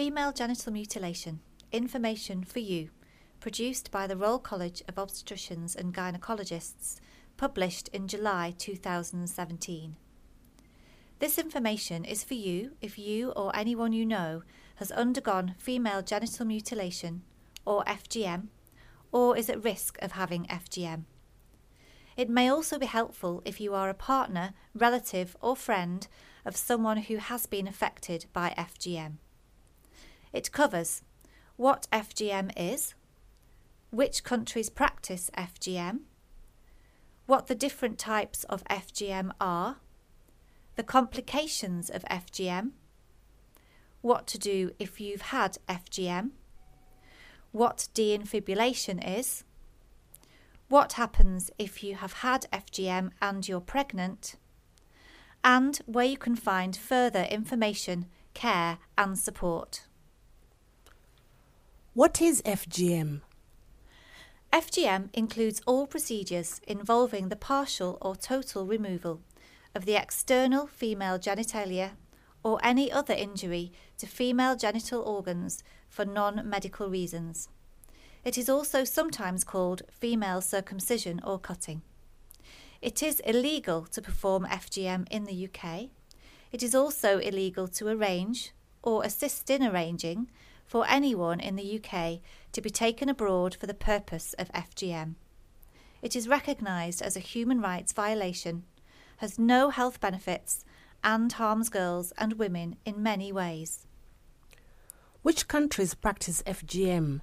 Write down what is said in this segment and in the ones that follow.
Female Genital Mutilation Information for You, produced by the Royal College of Obstetricians and Gynecologists, published in July 2017. This information is for you if you or anyone you know has undergone female genital mutilation, or FGM, or is at risk of having FGM. It may also be helpful if you are a partner, relative, or friend of someone who has been affected by FGM. It covers what FGM is, which countries practice FGM, what the different types of FGM are, the complications of FGM, what to do if you've had FGM, what deinfibulation is, what happens if you have had FGM and you're pregnant, and where you can find further information, care, and support. What is FGM? FGM includes all procedures involving the partial or total removal of the external female genitalia or any other injury to female genital organs for non medical reasons. It is also sometimes called female circumcision or cutting. It is illegal to perform FGM in the UK. It is also illegal to arrange or assist in arranging for anyone in the UK to be taken abroad for the purpose of FGM. It is recognised as a human rights violation, has no health benefits, and harms girls and women in many ways. Which countries practice FGM?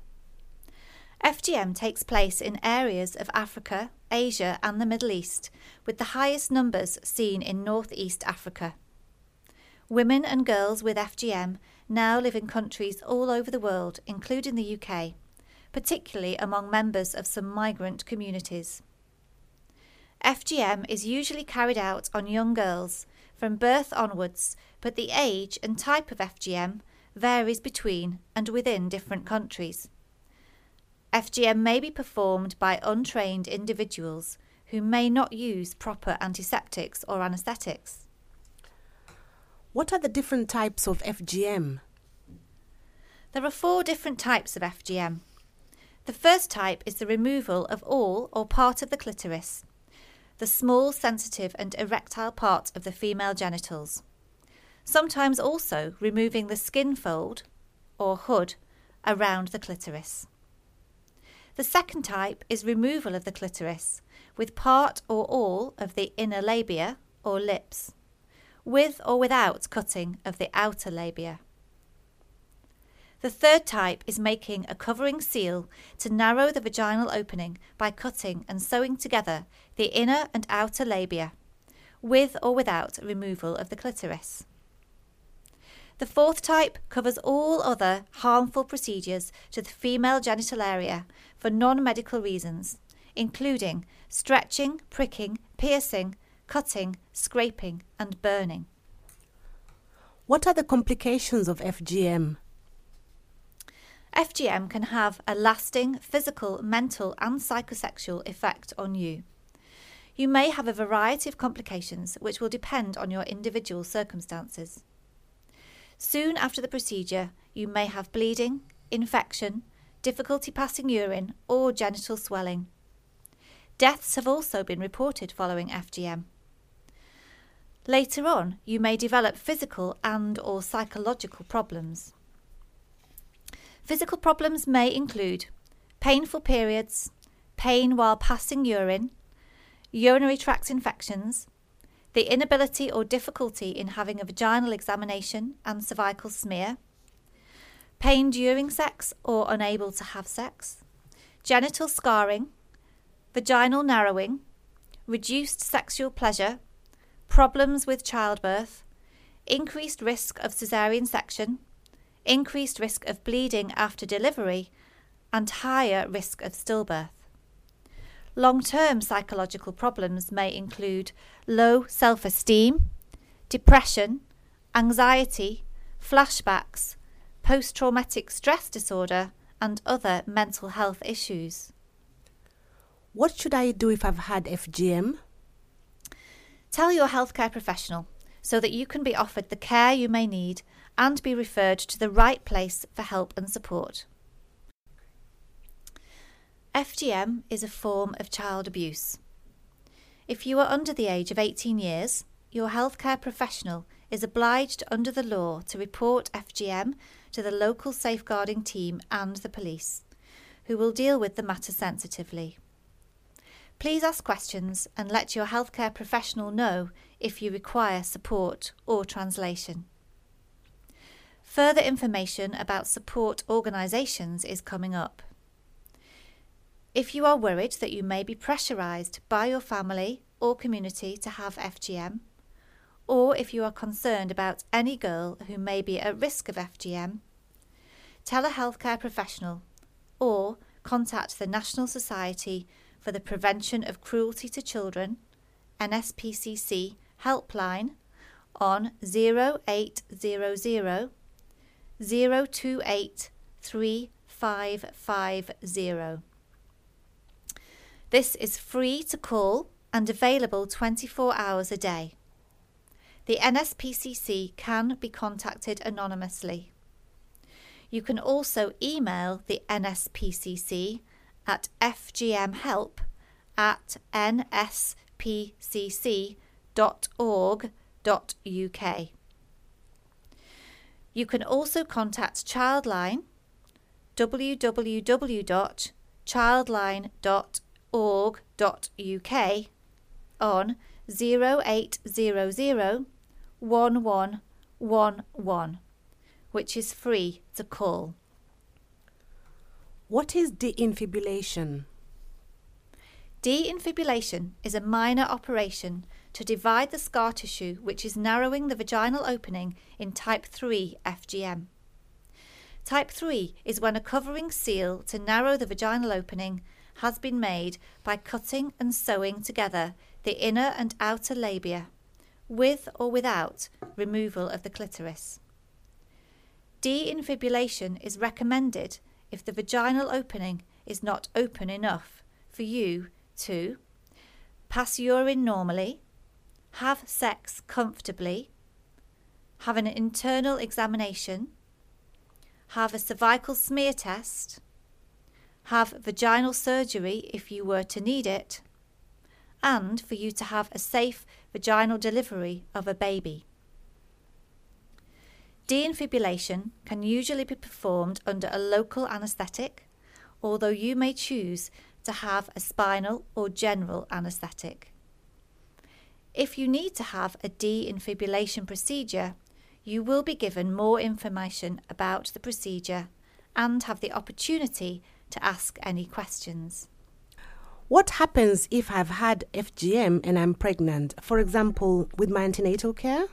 FGM takes place in areas of Africa, Asia, and the Middle East, with the highest numbers seen in Northeast Africa. Women and girls with FGM now live in countries all over the world, including the UK, particularly among members of some migrant communities. FGM is usually carried out on young girls from birth onwards, but the age and type of FGM varies between and within different countries. FGM may be performed by untrained individuals who may not use proper antiseptics or anaesthetics. What are the different types of FGM? There are four different types of FGM. The first type is the removal of all or part of the clitoris, the small, sensitive, and erectile part of the female genitals. Sometimes also removing the skin fold or hood around the clitoris. The second type is removal of the clitoris with part or all of the inner labia or lips, with or without cutting of the outer labia. The third type is making a covering seal to narrow the vaginal opening by cutting and sewing together the inner and outer labia, with or without removal of the clitoris. The fourth type covers all other harmful procedures to the female genital area for non medical reasons, including stretching, pricking, piercing, cutting, scraping, and burning. What are the complications of FGM? FGM can have a lasting physical, mental, and psychosexual effect on you. You may have a variety of complications which will depend on your individual circumstances. Soon after the procedure, you may have bleeding, infection, difficulty passing urine, or genital swelling. Deaths have also been reported following FGM. Later on, you may develop physical and or psychological problems. Physical problems may include painful periods, pain while passing urine, urinary tract infections, the inability or difficulty in having a vaginal examination and cervical smear, pain during sex or unable to have sex, genital scarring, vaginal narrowing, reduced sexual pleasure, problems with childbirth, increased risk of caesarean section, increased risk of bleeding after delivery, and higher risk of stillbirth. Long term psychological problems may include low self esteem, depression, anxiety, flashbacks, post traumatic stress disorder, and other mental health issues. What should I do if I've had FGM? Tell your healthcare professional so that you can be offered the care you may need and be referred to the right place for help and support. FGM is a form of child abuse. If you are under the age of 18 years, your healthcare professional is obliged under the law to report FGM to the local safeguarding team and the police, who will deal with the matter sensitively. Please ask questions and let your healthcare professional know if you require support or translation. Further information about support organisations is coming up. If you are worried that you may be pressurised by your family or community to have FGM, or if you are concerned about any girl who may be at risk of FGM, tell a healthcare professional or contact the National Society for the Prevention of Cruelty to Children, NSPCC helpline on 0800 028 3550. This is free to call and available 24 hours a day. The NSPCC can be contacted anonymously. You can also email the NSPCC at fgmhelp at nspcc.org.uk. You can also contact Childline www.childline.org.uk on 0800 1111, which is free to call. What is deinfibulation? Deinfibulation is a minor operation to divide the scar tissue which is narrowing the vaginal opening in type 3 FGM. Type 3 is when a covering seal to narrow the vaginal opening has been made by cutting and sewing together the inner and outer labia, with or without removal of the clitoris. Deinfibulation is recommended if the vaginal opening is not open enough for you to pass urine normally, have sex comfortably, have an internal examination, have a cervical smear test, have vaginal surgery if you were to need it, and for you to have a safe vaginal delivery of a baby. Deinfibulation can usually be performed under a local anaesthetic, although you may choose to have a spinal or general anaesthetic. If you need to have a deinfibulation procedure, you will be given more information about the procedure and have the opportunity to ask any questions. What happens if I've had FGM and I'm pregnant, for example, with my antenatal care?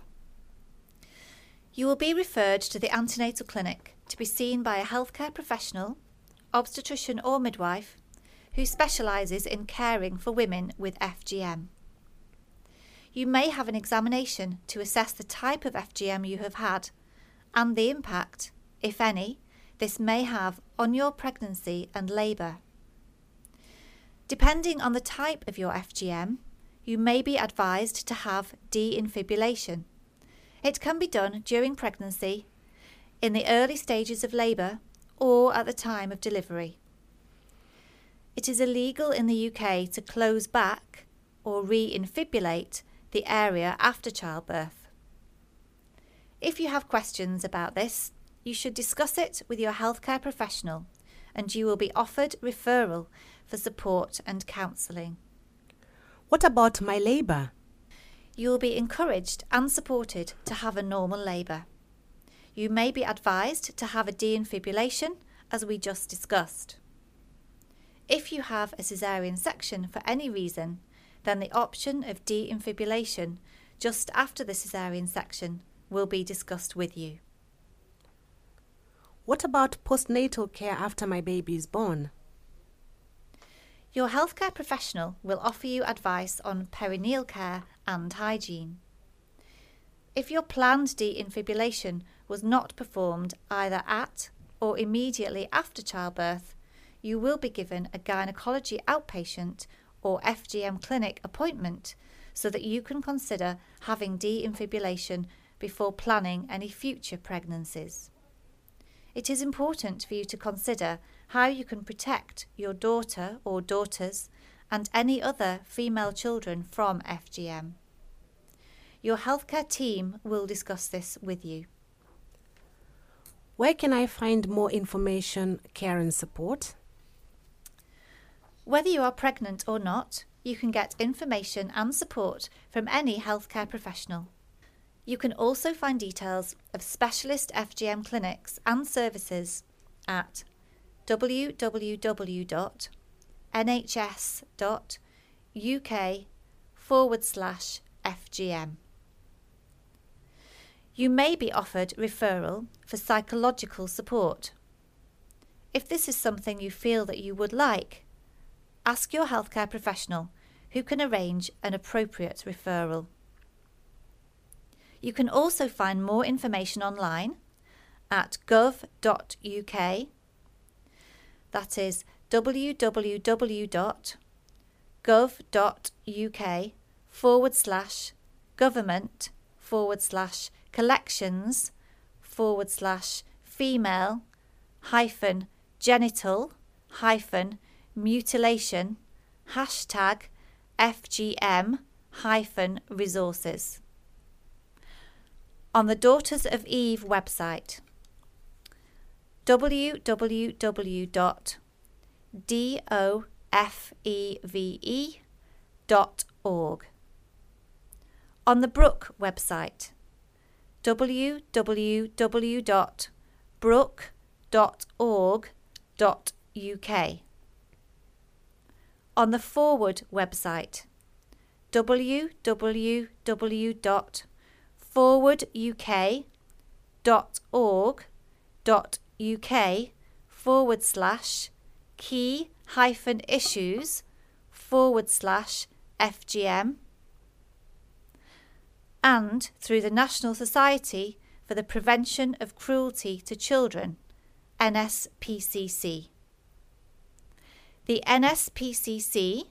You will be referred to the antenatal clinic to be seen by a healthcare professional, obstetrician or midwife, who specialises in caring for women with FGM. You may have an examination to assess the type of FGM you have had and the impact, if any, this may have on your pregnancy and labour. Depending on the type of your FGM, you may be advised to have deinfibulation it can be done during pregnancy, in the early stages of labour, or at the time of delivery. It is illegal in the UK to close back or re-infibulate the area after childbirth. If you have questions about this, you should discuss it with your healthcare professional and you will be offered referral for support and counselling. What about my labour? You will be encouraged and supported to have a normal labour. You may be advised to have a deinfibulation, as we just discussed. If you have a caesarean section for any reason, then the option of deinfibulation just after the caesarean section will be discussed with you. What about postnatal care after my baby is born? Your healthcare professional will offer you advice on perineal care and hygiene. If your planned deinfibulation was not performed either at or immediately after childbirth, you will be given a gynecology outpatient or FGM clinic appointment so that you can consider having deinfibulation before planning any future pregnancies. It is important for you to consider how you can protect your daughter or daughters and any other female children from FGM. Your healthcare team will discuss this with you. Where can I find more information, care, and support? Whether you are pregnant or not, you can get information and support from any healthcare professional. You can also find details of specialist FGM clinics and services at www.nhs.uk forward slash FGM. You may be offered referral for psychological support. If this is something you feel that you would like, ask your healthcare professional who can arrange an appropriate referral. You can also find more information online at gov.uk. That is www.gov.uk forward slash government forward slash collections forward slash female hyphen genital hyphen mutilation hashtag FGM hyphen resources. On the Daughters of Eve website www.dofeve.org. On the Brook website www.brook.org.uk. On the Forward website www.forwarduk.org.uk forward slash key hyphen issues forward slash FGM and through the National Society for the Prevention of Cruelty to Children, NSPCC. The NSPCC,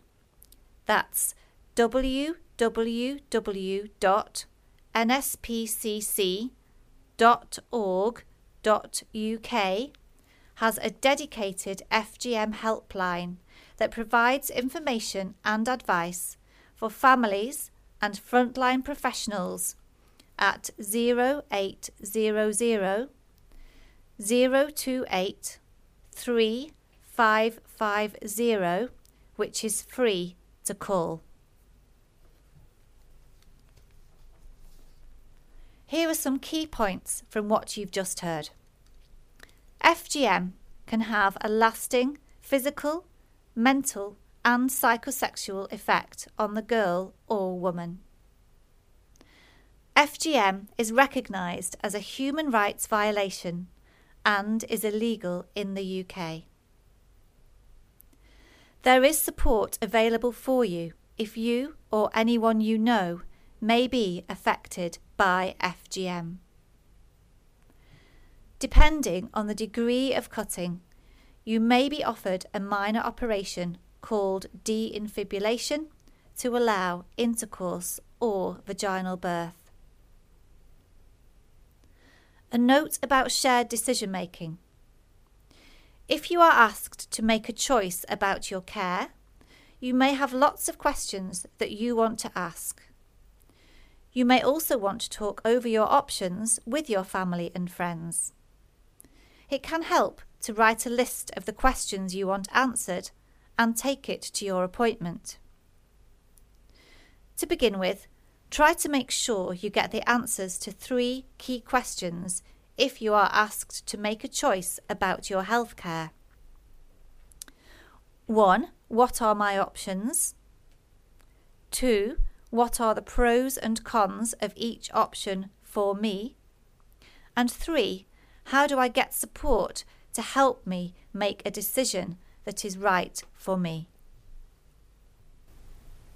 that's www.nspcc.org.uk, has a dedicated FGM helpline that provides information and advice for families and frontline professionals at 0800 028 3550, which is free to call. Here are some key points from what you've just heard. FGM can have a lasting physical, mental, and psychosexual effect on the girl or woman. FGM is recognised as a human rights violation and is illegal in the UK. There is support available for you if you or anyone you know may be affected by FGM. Depending on the degree of cutting, you may be offered a minor operation called deinfibulation to allow intercourse or vaginal birth. A note about shared decision making. If you are asked to make a choice about your care, you may have lots of questions that you want to ask. You may also want to talk over your options with your family and friends. It can help to write a list of the questions you want answered and take it to your appointment. To begin with, try to make sure you get the answers to three key questions if you are asked to make a choice about your healthcare. 1. What are my options? 2. What are the pros and cons of each option for me? And 3. How do I get support to help me make a decision that is right for me.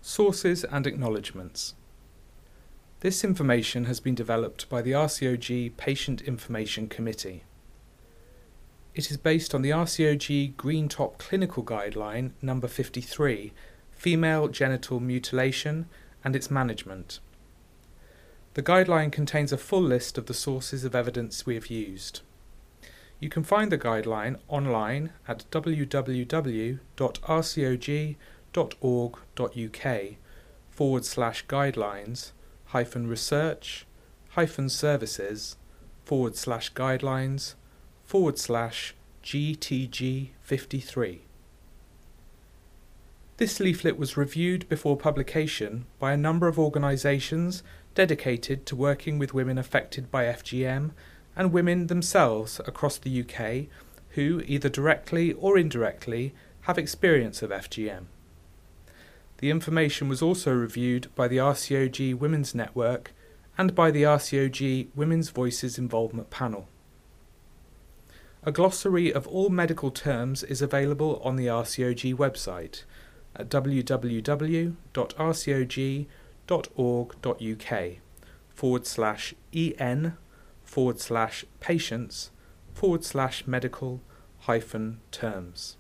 Sources and acknowledgements. This information has been developed by the RCOG Patient Information Committee. It is based on the RCOG Green Top Clinical Guideline number 53, Female Genital Mutilation and its Management. The guideline contains a full list of the sources of evidence we have used. You can find the guideline online at www.rcog.org.uk forward slash guidelines hyphen research hyphen services forward slash guidelines forward slash GTG 53. This leaflet was reviewed before publication by a number of organisations dedicated to working with women affected by FGM and women themselves across the UK who, either directly or indirectly, have experience of FGM. The information was also reviewed by the RCOG Women's Network and by the RCOG Women's Voices Involvement Panel. A glossary of all medical terms is available on the RCOG website at www.rcog.org.uk forward slash en forward slash patients forward slash medical hyphen terms.